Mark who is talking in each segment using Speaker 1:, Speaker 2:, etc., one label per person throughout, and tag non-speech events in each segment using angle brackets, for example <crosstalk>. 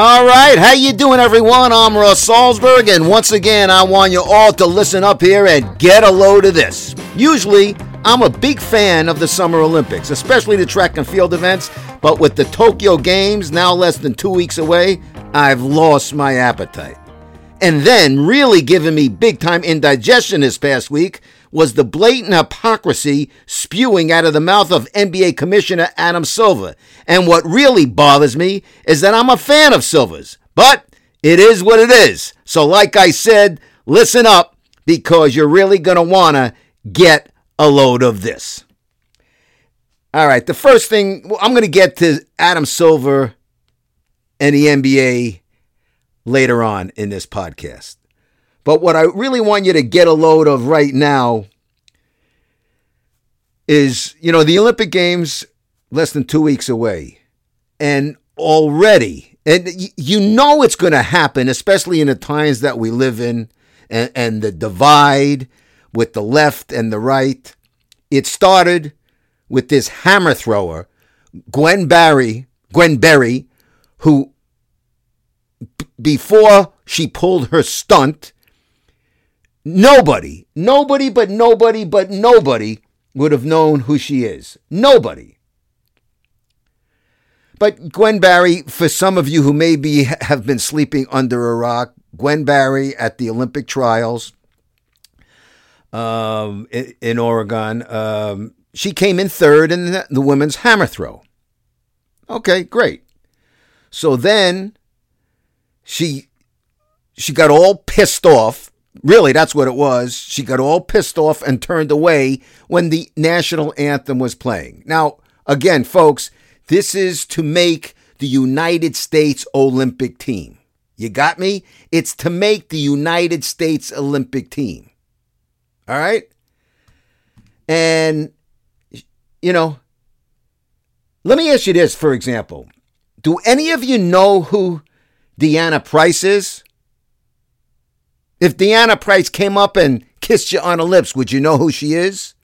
Speaker 1: All right, how you doing, everyone? I'm Russ Salzberg, and once again, I want you all to listen up here and get a load of this. Usually, I'm a big fan of the Summer Olympics, especially the track and field events, but with the Tokyo Games now less than two weeks away, I've lost my appetite. And then, really giving me big time indigestion this past week was the blatant hypocrisy spewing out of the mouth of NBA Commissioner Adam Silver. And what really bothers me is that I'm a fan of Silver's, but it is what it is. So, like I said, listen up because you're really going to want to get a load of this. All right, the first thing I'm going to get to Adam Silver and the NBA later on in this podcast. But what I really want you to get a load of right now is, you know, the Olympic Games less than two weeks away. And already, and you know it's going to happen, especially in the times that we live in and, and the divide with the left and the right. It started with this hammer thrower, Gwen Berry, Gwen Berry, who b- before she pulled her stunt, nobody, nobody but nobody but nobody would have known who she is. Nobody. But Gwen Berry, for some of you who maybe have been sleeping under a rock, Gwen Berry at the Olympic trials um, in, Oregon, um, she came in third in the, the women's hammer throw. Okay, great. So then she she got all pissed off. Really, that's what it was. She got all pissed off and turned away when the national anthem was playing. Now, again, folks, this is to make the United States Olympic team. You got me? It's to make the United States Olympic team. All right? And, you know, let me ask you this, for example. Do any of you know who Deanna Price is? If Deanna Price came up and kissed you on the lips, would you know who she is?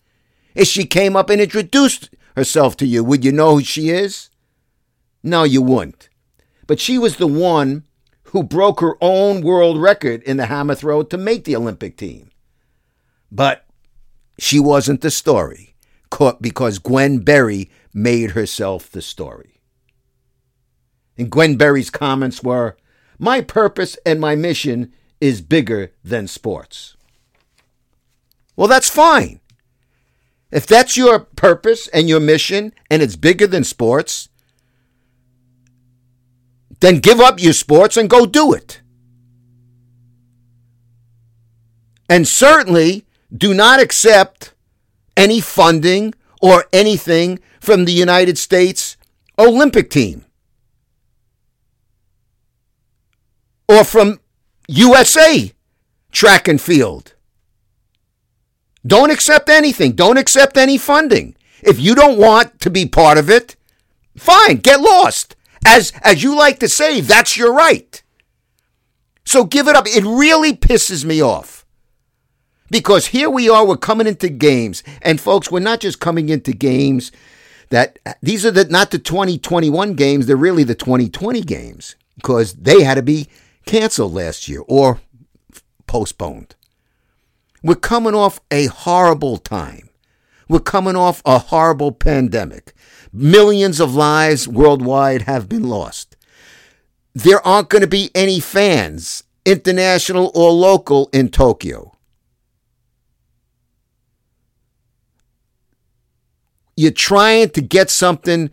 Speaker 1: If she came up and introduced herself to you, would you know who she is? No, you wouldn't. But she was the one who broke her own world record in the hammer throw to make the Olympic team. But she wasn't the story because Gwen Berry made herself the story. And Gwen Berry's comments were My purpose and my mission is bigger than sports. Well, that's fine. If that's your purpose and your mission and it's bigger than sports, then give up your sports and go do it. And certainly do not accept any funding or anything from the United States Olympic team or from USA track and field. Don't accept anything. Don't accept any funding. If you don't want to be part of it, fine, get lost. As as you like to say, that's your right. So give it up. It really pisses me off. Because here we are, we're coming into games. And folks, we're not just coming into games that these are the not the 2021 games, they're really the 2020 games because they had to be canceled last year or postponed. We're coming off a horrible time. We're coming off a horrible pandemic. Millions of lives worldwide have been lost. There aren't going to be any fans, international or local, in Tokyo. You're trying to get something.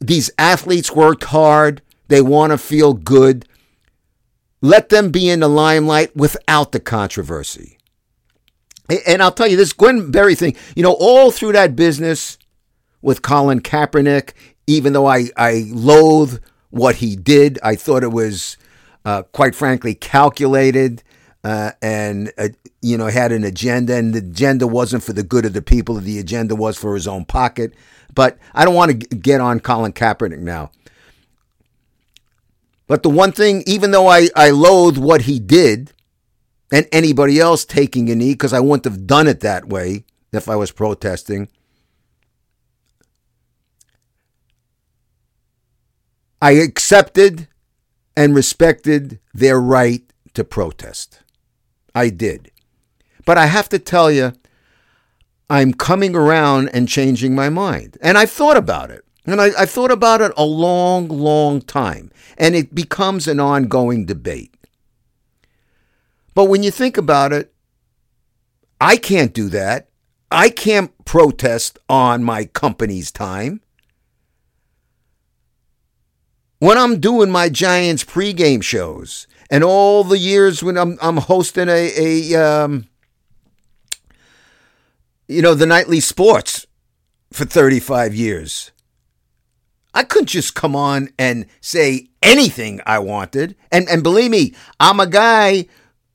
Speaker 1: These athletes worked hard. They want to feel good. Let them be in the limelight without the controversy. And I'll tell you this Gwen Berry thing, you know, all through that business with Colin Kaepernick, even though I, I loathe what he did, I thought it was, uh, quite frankly, calculated uh, and, uh, you know, had an agenda. And the agenda wasn't for the good of the people, the agenda was for his own pocket. But I don't want to get on Colin Kaepernick now. But the one thing, even though I, I loathe what he did, and anybody else taking a knee because I wouldn't have done it that way if I was protesting. I accepted and respected their right to protest. I did. But I have to tell you, I'm coming around and changing my mind. And I've thought about it. And I, thought about it a long, long time. And it becomes an ongoing debate. But when you think about it, I can't do that. I can't protest on my company's time. When I'm doing my Giants pregame shows and all the years when I'm, I'm hosting a, a um, you know, the nightly sports for 35 years, I couldn't just come on and say anything I wanted. And, and believe me, I'm a guy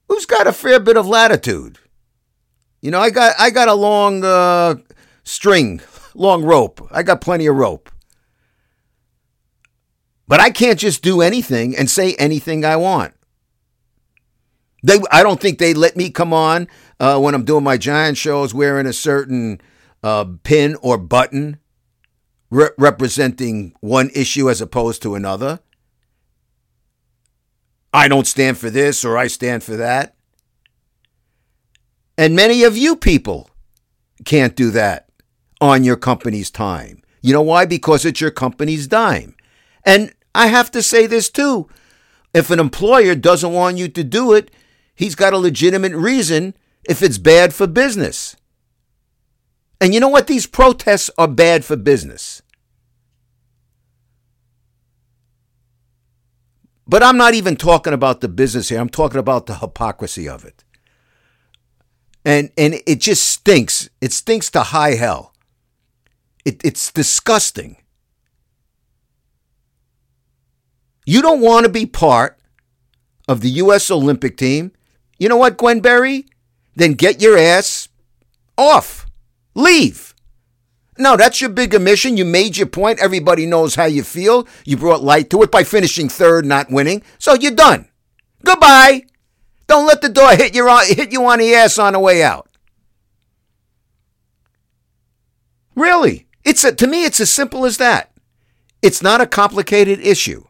Speaker 1: who's got a fair bit of latitude. You know, I got I got a long uh, string, long rope. I got plenty of rope. But I can't just do anything and say anything I want. They, I don't think they let me come on uh, when I'm doing my giant shows wearing a certain uh, pin or button re- representing one issue as opposed to another. I don't stand for this or I stand for that. And many of you people can't do that on your company's time. You know why? Because it's your company's dime. And I have to say this too. If an employer doesn't want you to do it, he's got a legitimate reason if it's bad for business. And you know what? These protests are bad for business. But I'm not even talking about the business here. I'm talking about the hypocrisy of it. And and it just stinks. It stinks to high hell. It, it's disgusting. You don't want to be part of the U.S. Olympic team. You know what, Gwen Berry? Then get your ass off. Leave. No, that's your big omission. You made your point. Everybody knows how you feel. You brought light to it by finishing third, not winning. So you're done. Goodbye. Don't let the door hit you on, hit you on the ass on the way out. Really? It's a, to me, it's as simple as that. It's not a complicated issue.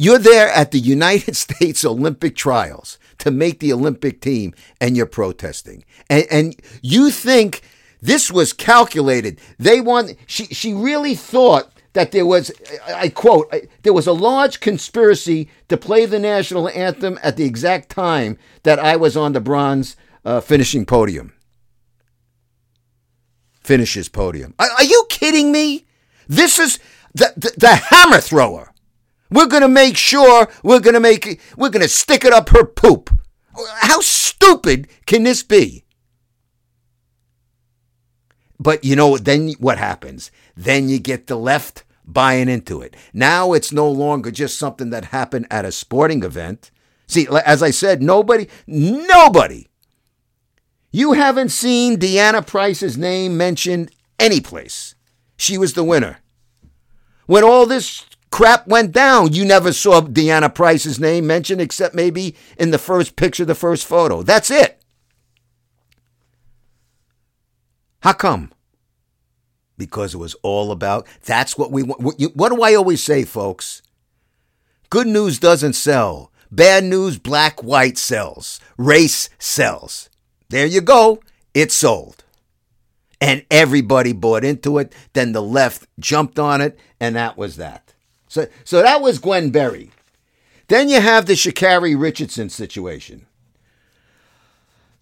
Speaker 1: You're there at the United <laughs> States Olympic trials to make the Olympic team and you're protesting. And, and you think this was calculated. They want, she, she really thought that there was, I quote, there was a large conspiracy to play the national anthem at the exact time that I was on the bronze uh, finishing podium. Finishes podium. Are, are, you kidding me? This is the, the, the hammer thrower. We're going to make sure we're going to make we're going to stick it up her poop. How stupid can this be? But you know, then what happens? Then you get the left buying into it. Now it's no longer just something that happened at a sporting event. See, as I said, nobody, nobody, you haven't seen Deanna Price's name mentioned anyplace. She was the winner. When all this crap went down. You never saw Deanna Price's name mentioned except maybe in the first picture, the first photo. That's it. How come? Because it was all about that's what we want. What do I always say, folks? Good news doesn't sell. Bad news, black, white sells. Race sells. There you go. It sold. And everybody bought into it. Then the left jumped on it, and that was that. So, so that was Gwen Berry. Then you have the Sha'Carri Richardson situation.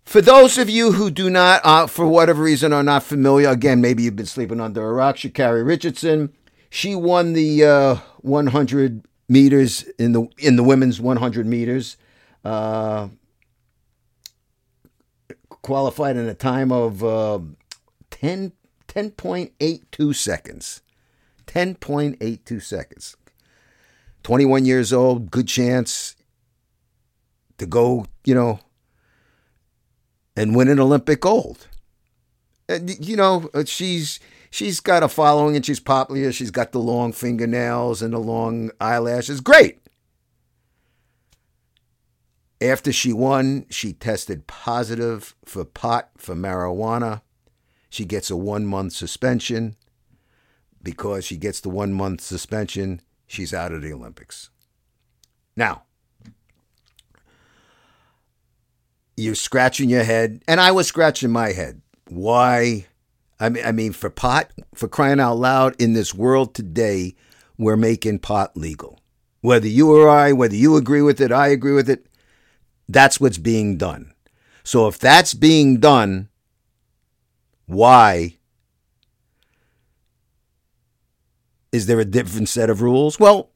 Speaker 1: For those of you who do not, uh, for whatever reason, are not familiar, again, maybe you've been sleeping under a rock, Sha'Carri Richardson, she won the uh, 100 meters in the in the women's 100 meters. Uh, qualified in a time of uh, 10, 10.82 seconds. 10.82 seconds. 21 years old, good chance to go, you know, and win an Olympic gold. And, you know, uh, she's she's got a following and she's popular. She's got the long fingernails and the long eyelashes. Great. After she won, she tested positive for pot, for marijuana. She gets a one month suspension. Because she gets the one month suspension, she's out of the Olympics. Now, you're scratching your head, and I was scratching my head. Why? I mean, I mean, for pot, for crying out loud, in this world today, we're making pot legal. Whether you or I, whether you agree with it, I agree with it, that's what's being done. So if that's being done, why is there a different set of rules? Well,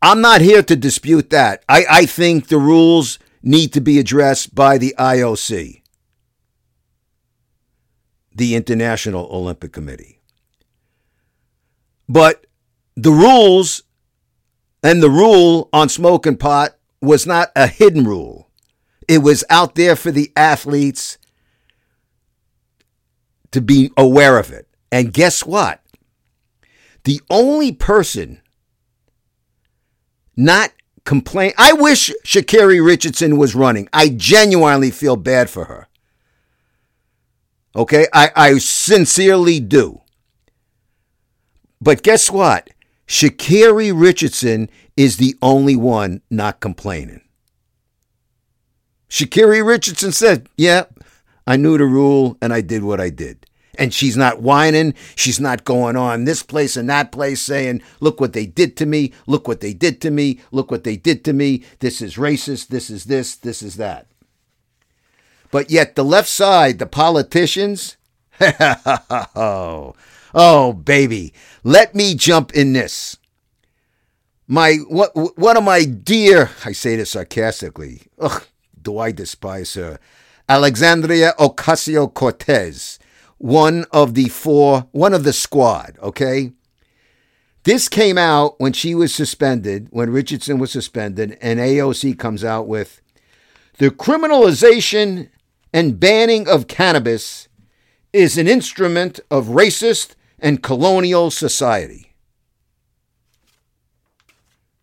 Speaker 1: I'm not here to dispute that. I, I think the rules need to be addressed by the IOC, the International Olympic Committee. But the rules and the rule on smoking pot was not a hidden rule. It was out there for the athletes to be aware of it. And guess what? The only person not complain. I wish Sha'Carri Richardson was running. I genuinely feel bad for her. Okay, I, I sincerely do. But guess what? Sha'Carri Richardson is the only one not complaining. Sha'Carri Richardson said, Yeah, I knew the rule and I did what I did and she's not whining. She's not going on this place and that place saying, look what they did to me. Look what they did to me. Look what they did to me. This is racist. This is this. This is that. But yet the left side, the politicians, <laughs> oh, baby, let me jump in this. My what one of my dear, I say this sarcastically. Ugh, do I despise her? Alexandria Ocasio Cortez one of the four, one of the squad, okay? This came out when she was suspended, when Richardson was suspended, and AOC comes out with the criminalization and banning of cannabis is an instrument of racist and colonial society.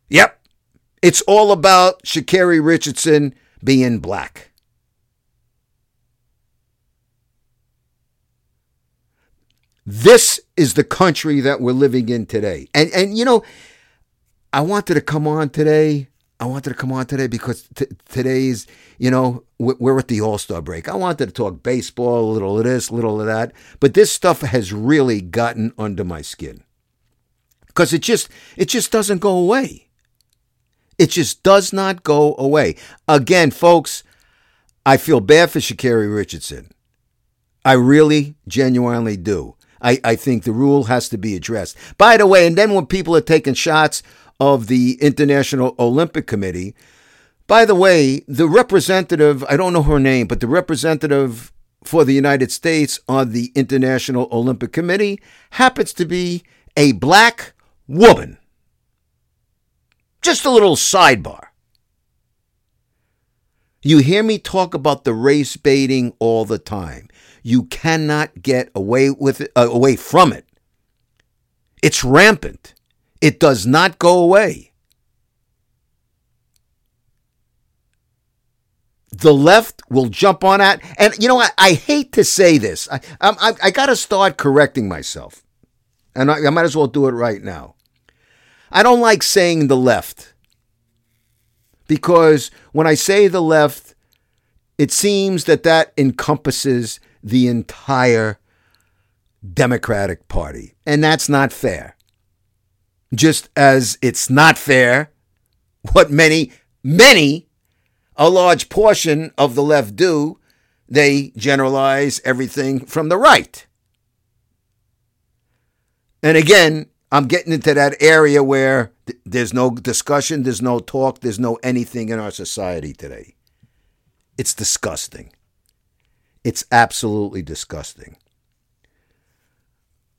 Speaker 1: Yep, it's all about Sha'Carri Richardson being black. This is the country that we're living in today. And and you know, I wanted to come on today. I wanted to come on today because t- today's, you know, we're at the All Star break. I wanted to talk baseball, a little of this, a little of that, but this stuff has really gotten under my skin because it just it just doesn't go away. It just does not go away. Again, folks, I feel bad for Sha'Carri Richardson. I really, genuinely do. I, I think the rule has to be addressed. By the way, and then when people are taking shots of the International Olympic Committee, by the way, the representative, I don't know her name, but the representative for the United States on the International Olympic Committee happens to be a black woman. Just a little sidebar. You hear me talk about the race baiting all the time. You cannot get away with it, uh, away from it. It's rampant. It does not go away. The left will jump on that. And, you know, I, I hate to say this. I, I, I got to start correcting myself. And I, I might as well do it right now. I don't like saying the left because when I say the left, it seems that that encompasses the entire Democratic Party. And that's not fair. Just as it's not fair what many, many, a large portion of the left do, they generalize everything from the right. And again, I'm getting into that area where th- there's no discussion, there's no talk, there's no anything in our society today. It's disgusting. It's absolutely disgusting.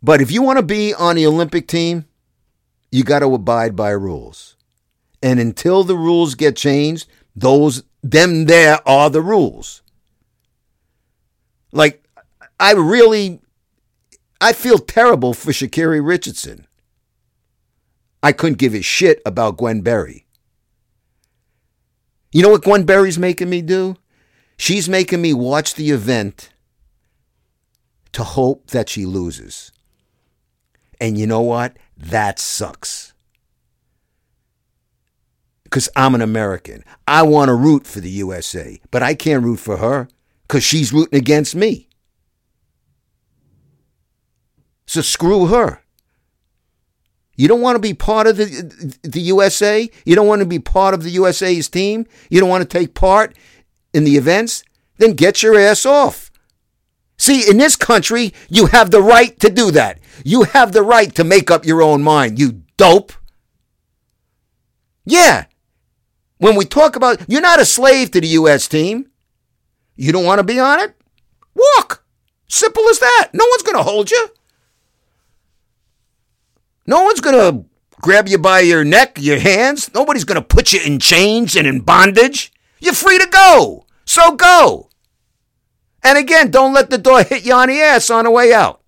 Speaker 1: But if you want to be on the Olympic team, you got to abide by rules. And until the rules get changed, those them there are the rules. Like I really I feel terrible for Sha'Carri Richardson. I couldn't give a shit about Gwen Berry. You know what Gwen Berry's making me do? She's making me watch the event to hope that she loses. And you know what? That sucks. Because I'm an American. I want to root for the USA, but I can't root for her because she's rooting against me. So screw her. You don't want to be part of the, the USA? You don't want to be part of the USA's team? You don't want to take part in the events? Then get your ass off. See, in this country, you have the right to do that. You have the right to make up your own mind, you dope. Yeah. When we talk about, you're not a slave to the U.S. team. You don't want to be on it? Walk. Simple as that. No one's going to hold you. No one's going to grab you by your neck, your hands. Nobody's going to put you in chains and in bondage. You're free to go. So go. And again, don't let the door hit you on the ass on the way out.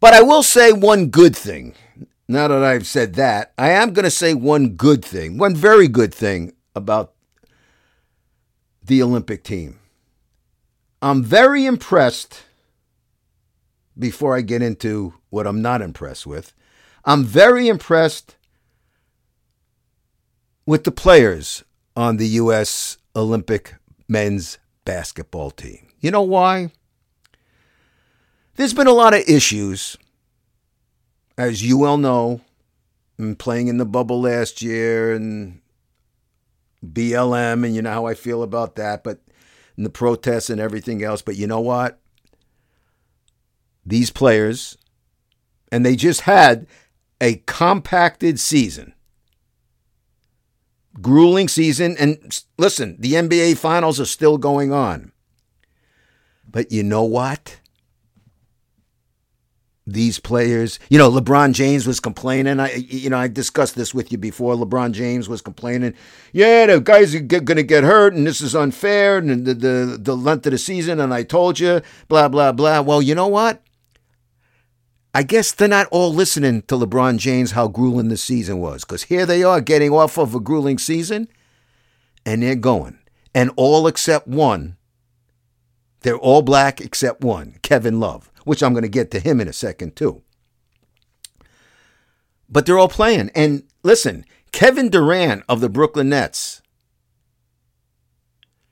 Speaker 1: But I will say one good thing. Now that I've said that, I am going to say one good thing, one very good thing about the Olympic team. I'm very impressed, before I get into what I'm not impressed with, I'm very impressed with the players on the U.S. Olympic men's basketball team. You know why? There's been a lot of issues, as you well know, in playing in the bubble last year and BLM, and you know how I feel about that, but the protests and everything else. But you know what? These players, and they just had a compacted season grueling season. And listen, the NBA finals are still going on. But you know what? These players, you know, LeBron James was complaining. I, you know, I discussed this with you before. LeBron James was complaining, yeah, the guys are going to get hurt, and this is unfair, and the, the the length of the season. And I told you, blah blah blah. Well, you know what? I guess they're not all listening to LeBron James how grueling the season was, because here they are getting off of a grueling season, and they're going. And all except one, they're all black except one, Kevin Love, which I'm going to get to him in a second too. But they're all playing. And listen, Kevin Durant of the Brooklyn Nets.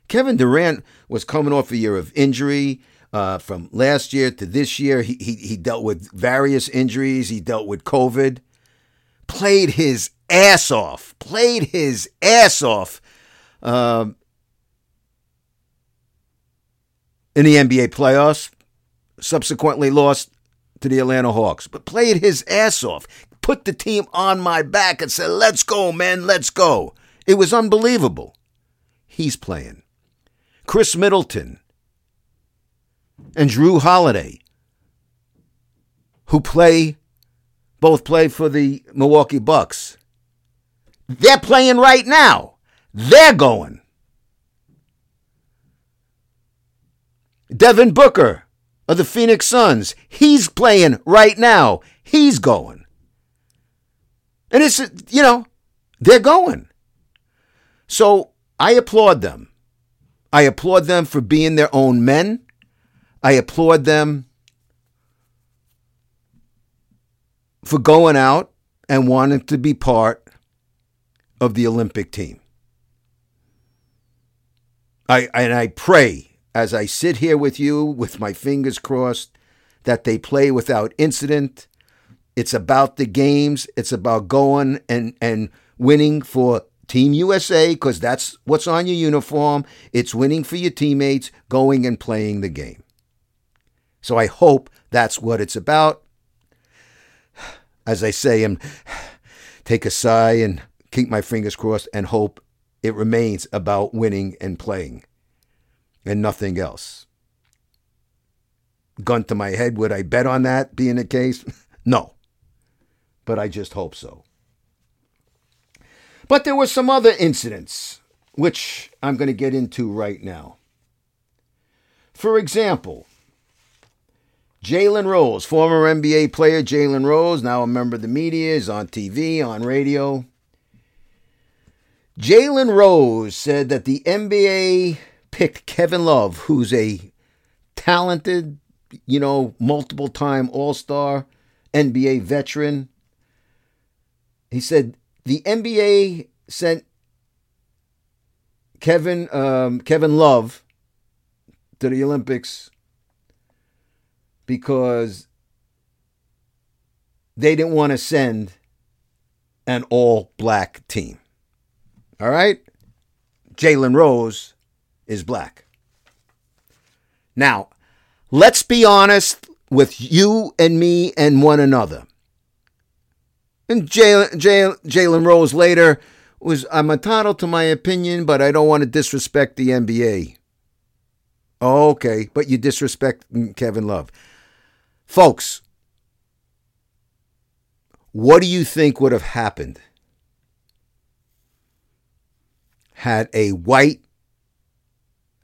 Speaker 1: Kevin Durant was coming off a year of injury. Uh, from last year to this year, he, he, he dealt with various injuries. He dealt with COVID. Played his ass off. Played his ass off um, in the NBA playoffs. Subsequently lost to the Atlanta Hawks, but played his ass off. Put the team on my back and said, "Let's go, man. Let's go." It was unbelievable. He's playing. Khris Middleton and Jrue Holiday, who play both play for the Milwaukee Bucks. They're playing right now. They're going. Devin Booker of the Phoenix Suns. He's playing right now. He's going. And it's, you know, they're going. So I applaud them. I applaud them for being their own men. I applaud them for going out and wanting to be part of the Olympic team. I and I pray as I sit here with you with my fingers crossed that they play without incident. It's about the games. It's about going and and winning for Team USA because that's what's on your uniform. It's winning for your teammates, going and playing the game. So I hope that's what it's about. As I say, and take a sigh and keep my fingers crossed and hope it remains about winning and playing and nothing else. Gun to my head, would I bet on that being the case? <laughs> no. But I just hope so. But there were some other incidents, which I'm going to get into right now. For example, Jalen Rose, former NBA player Jalen Rose, now a member of the media, is on TV, on radio. Jalen Rose said that the NBA picked Kevin Love, who's a talented, you know, multiple time All Star NBA veteran. He said the NBA sent Kevin um, Kevin Love to the Olympics because they didn't want to send an all black team. All right? Jalen Rose is black. Now, let's be honest with you and me and one another. And Jalen Rose later was, I'm entitled to my opinion, but I don't want to disrespect the NBA. Okay, but you disrespect Kevin Love. Folks, what do you think would have happened had a white,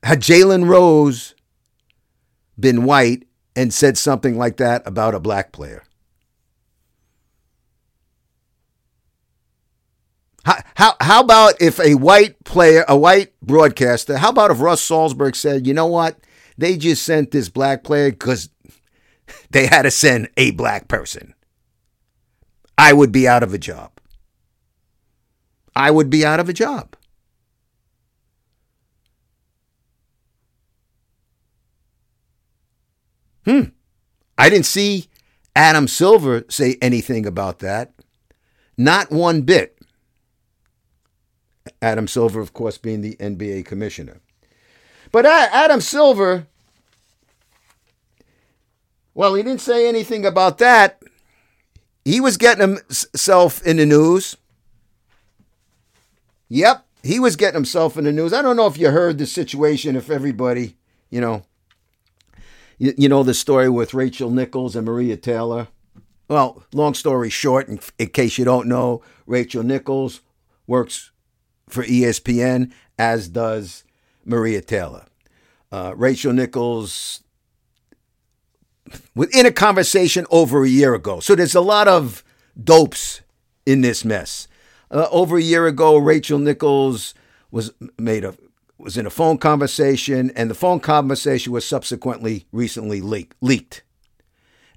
Speaker 1: had Jalen Rose been white and said something like that about a black player? How, how, how about if a white player, a white broadcaster, how about if Russ Salzberg said, you know what? They just sent this black player because <laughs> they had to send a black person. I would be out of a job. I would be out of a job. Hmm. I didn't see Adam Silver say anything about that. Not one bit. Adam Silver, of course, being the NBA commissioner. But Adam Silver, well, he didn't say anything about that. He was getting himself in the news. Yep, he was getting himself in the news. I don't know if you heard the situation, if everybody, you know, you, you know the story with Rachel Nichols and Maria Taylor. Well, long story short, in, in case you don't know, Rachel Nichols works for ESPN, as does Maria Taylor. Uh, Rachel Nichols within a conversation over a year ago. So there's a lot of dopes in this mess. Uh, over a year ago, Rachel Nichols was made a was in a phone conversation, and the phone conversation was subsequently recently leak, leaked.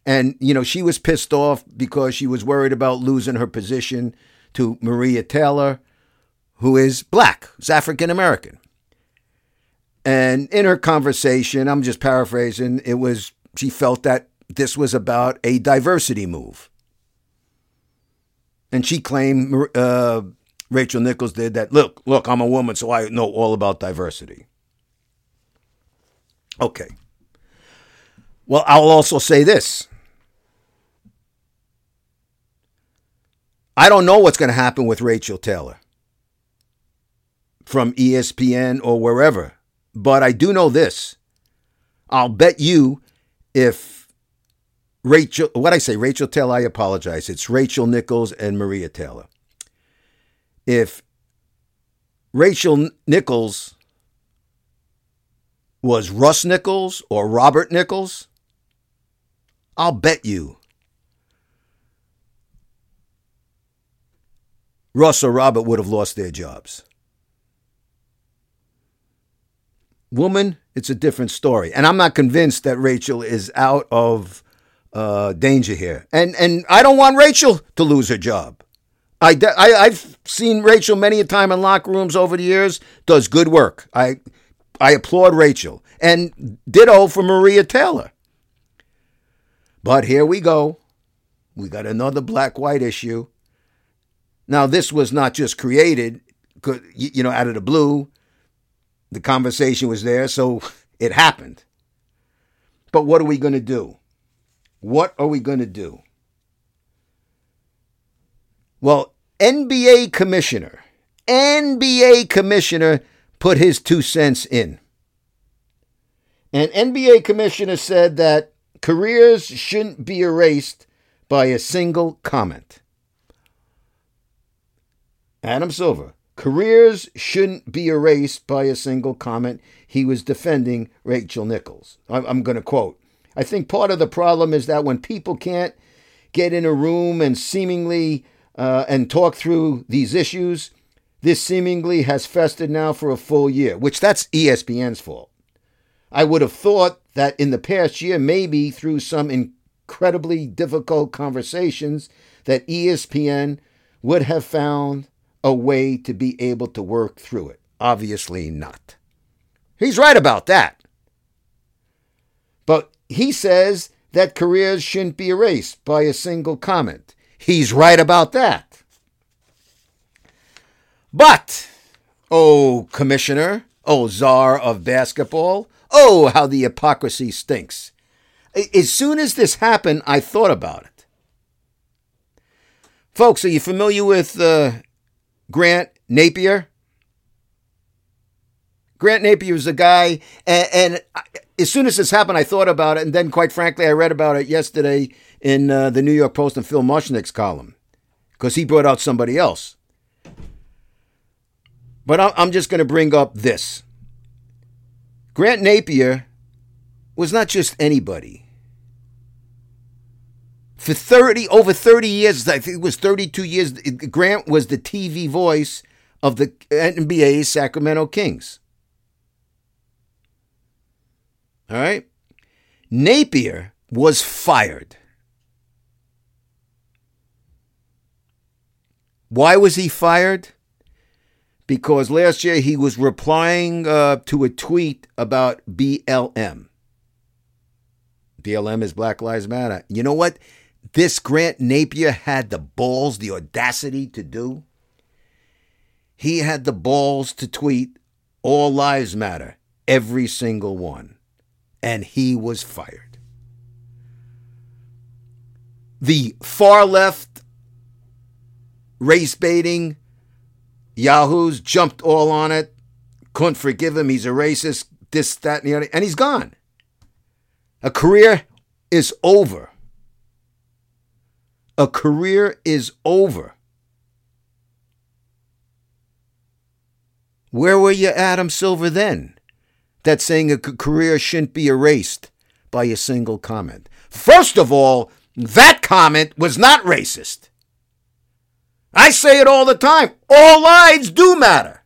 Speaker 1: And you know she was pissed off because she was worried about losing her position to Maria Taylor, who is black, is African American. And in her conversation, I'm just paraphrasing, it was she felt that this was about a diversity move. And she claimed, uh, Rachel Nichols did that. Look, look, I'm a woman, so I know all about diversity. Okay. Well, I'll also say this. I don't know what's going to happen with Rachel Taylor from ESPN or wherever, but I do know this. I'll bet you if Rachel, what I say, Rachel Taylor, I apologize. It's Rachel Nichols and Maria Taylor. If Rachel Nichols was Russ Nichols or Robert Nichols, I'll bet you Russ or Robert would have lost their jobs. Woman, it's a different story. And I'm not convinced that Rachel is out of uh, danger here. And, and I don't want Rachel to lose her job. I, I, I've seen Rachel many a time in locker rooms over the years, does good work. I, I applaud Rachel. And ditto for Maria Taylor. But here we go. We got another black white issue. Now, this was not just created, you know, out of the blue. The conversation was there, so it happened. But what are we going to do? What are we going to do? Well, NBA commissioner, NBA commissioner put his two cents in. And NBA commissioner said that careers shouldn't be erased by a single comment. Adam Silver, careers shouldn't be erased by a single comment. He was defending Rachel Nichols. I'm going to quote I think part of the problem is that when people can't get in a room and seemingly uh, and talk through these issues, this seemingly has festered now for a full year, which that's ESPN's fault. I would have thought that in the past year, maybe through some incredibly difficult conversations, that ESPN would have found a way to be able to work through it. Obviously not. He's right about that. But he says that careers shouldn't be erased by a single comment. He's right about that. But, oh, Commissioner, oh, Czar of basketball, oh, how the hypocrisy stinks. As soon as this happened, I thought about it. Folks, are you familiar with uh, Grant Napear. Grant Napear was a guy, and, and as soon as this happened, I thought about it, and then, quite frankly, I read about it yesterday in uh, the New York Post and Phil Mushnick's column because he brought out somebody else. But I'm just going to bring up this. Grant Napear was not just anybody. For 30, over 30 years, I think it was 32 years, Grant was the TV voice of the nba Sacramento Kings. All right? Napear was fired. Why was he fired? Because last year he was replying uh, to a tweet about BLM. BLM is Black Lives Matter. You know what? This Grant Napear had the balls, the audacity to do. He had the balls to tweet, All Lives Matter, every single one and he was fired. The far left race baiting Yahoos jumped all on it, couldn't forgive him. He's a racist, this, that, and the other, and he's gone. A career is over. A career is over. Where were you, Adam Silver, then? that saying a career shouldn't be erased by a single comment. First of all, that comment was not racist. I say it all the time. All lives do matter.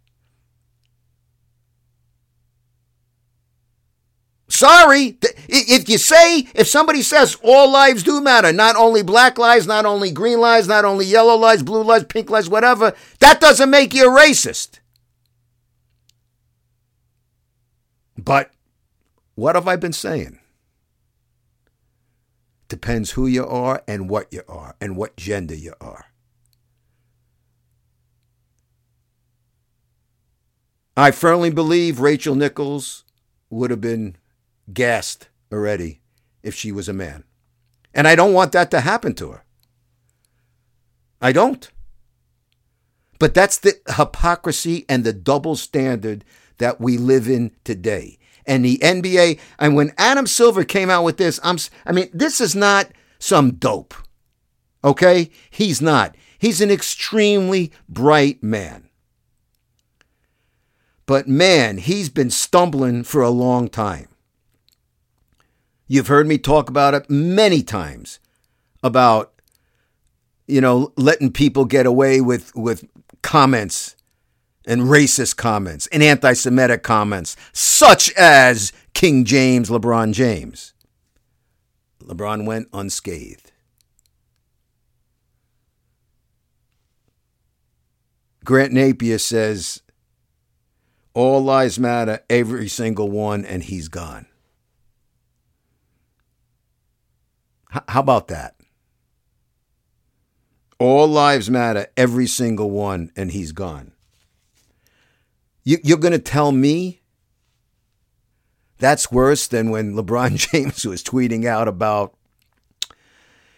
Speaker 1: Sorry, if you say, if somebody says all lives do matter, not only black lives, not only green lives, not only yellow lives, blue lives, pink lives, whatever, that doesn't make you a racist. But what have I been saying? Depends who you are and what you are and what gender you are. I firmly believe Rachel Nichols would have been gassed already if she was a man. And I don't want that to happen to her. I don't. But that's the hypocrisy and the double standard that we live in today. And the NBA, and when Adam Silver came out with this, I'm, I mean, this is not some dope. Okay? He's not. He's an extremely bright man. But man, he's been stumbling for a long time. You've heard me talk about it many times about you know letting people get away with with comments and racist comments and anti-Semitic comments, such as King James, LeBron James. LeBron went unscathed. Grant Napear says, All lives matter, every single one, and he's gone. How about that? All lives matter, every single one, and he's gone. You, you're going to tell me that's worse than when LeBron <laughs> James was tweeting out about,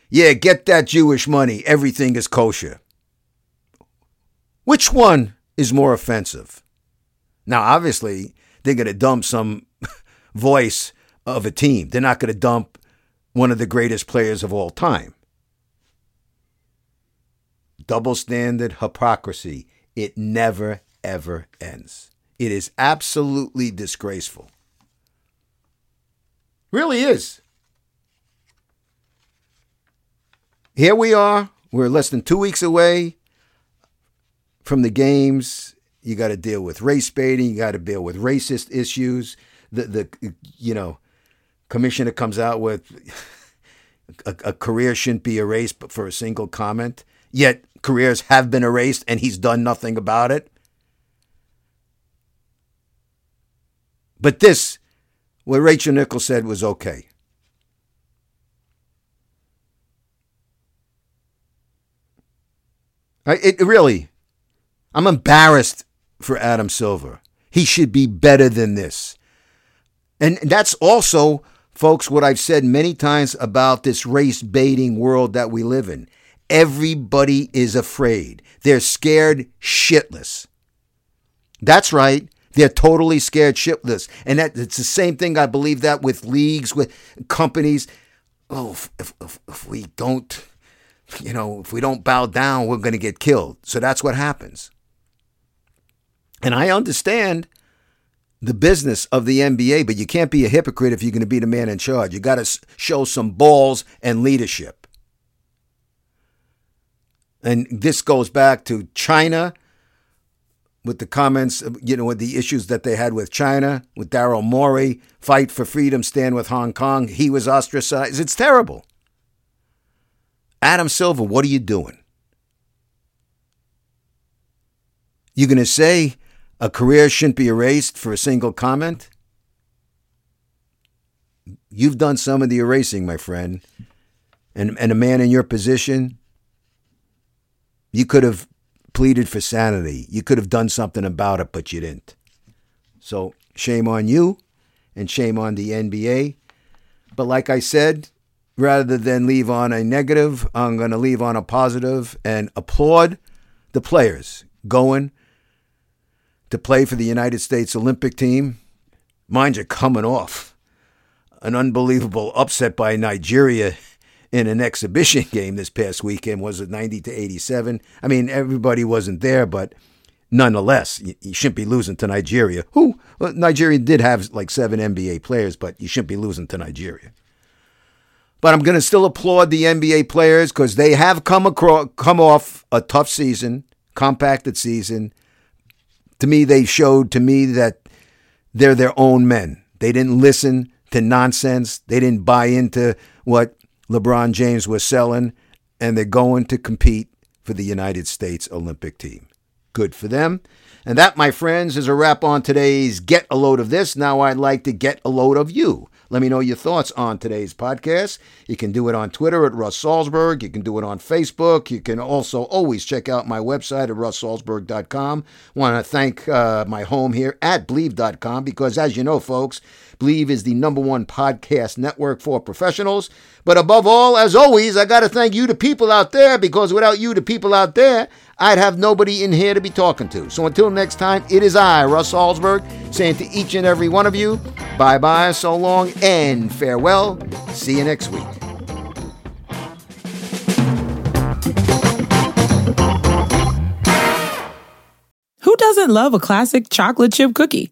Speaker 1: yeah, get that Jewish money, everything is kosher. Which one is more offensive? Now, obviously, they're going to dump some <laughs> voice of a team. They're not going to dump one of the greatest players of all time. Double standard hypocrisy. It never, ever ends. It is absolutely disgraceful. Really is. Here we are. We're less than two weeks away from the games. You got to deal with race baiting. You got to deal with racist issues. The the you know commissioner comes out with a, a career shouldn't be erased but for a single comment. Yet careers have been erased, and he's done nothing about it. But this, what Rachel Nichols said, was okay. It really, I'm embarrassed for Adam Silver. He should be better than this. And that's also, folks, what I've said many times about this race baiting world that we live in. Everybody is afraid. They're scared shitless. That's right. They're totally scared shitless. And that it's the same thing. I believe that with leagues, with companies. Oh, if, if, if we don't, you know, if we don't bow down, we're going to get killed. So that's what happens. And I understand the business of the NBA, but you can't be a hypocrite if you're going to be the man in charge. You got to show some balls and leadership. And this goes back to China with the comments, you know, with the issues that they had with China, with Daryl Morey, fight for freedom, stand with Hong Kong. He was ostracized. It's terrible. Adam Silver, what are you doing? You're going to say a career shouldn't be erased for a single comment? You've done some of the erasing, my friend. And, and a man in your position, you could have pleaded for sanity. You could have done something about it, but you didn't. So shame on you and shame on the NBA. But like I said, rather than leave on a negative, I'm going to leave on a positive and applaud the players going to play for the United States Olympic team. Mind you, coming off an unbelievable upset by Nigeria in an exhibition <laughs> game this past weekend. Was it 90 to 87? I mean, everybody wasn't there, but nonetheless, you, shouldn't be losing to Nigeria. Who well, Nigeria did have like seven NBA players, but you shouldn't be losing to Nigeria. But I'm going to still applaud the NBA players because they have come across, come off a tough season, compacted season. To me, they showed to me that they're their own men. They didn't listen to nonsense. They didn't buy into what LeBron James was selling, and they're going to compete for the United States Olympic team. Good for them. And that, my friends, is a wrap on today's Get a Load of This. Now I'd like to get a load of you. Let me know your thoughts on today's podcast. You can do it on Twitter at Russ Salzberg. You can do it on Facebook. You can also always check out my website at russsalzberg.com. Want to thank uh, my home here at Bleav.com because, as you know, folks, Bleav is the number one podcast network for professionals. But above all, as always, I got to thank you, the people out there, because without you, the people out there, I'd have nobody in here to be talking to. So until next time, it is I, Russ Salzberg, saying to each and every one of you, bye bye, so long, and farewell. See you next week.
Speaker 2: Who doesn't love a classic chocolate chip cookie?